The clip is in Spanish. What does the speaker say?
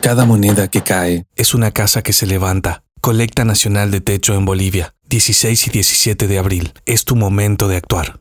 Cada moneda que cae es una casa que se levanta. Colecta Nacional de Techo en Bolivia, 16 y 17 de abril. Es tu momento de actuar.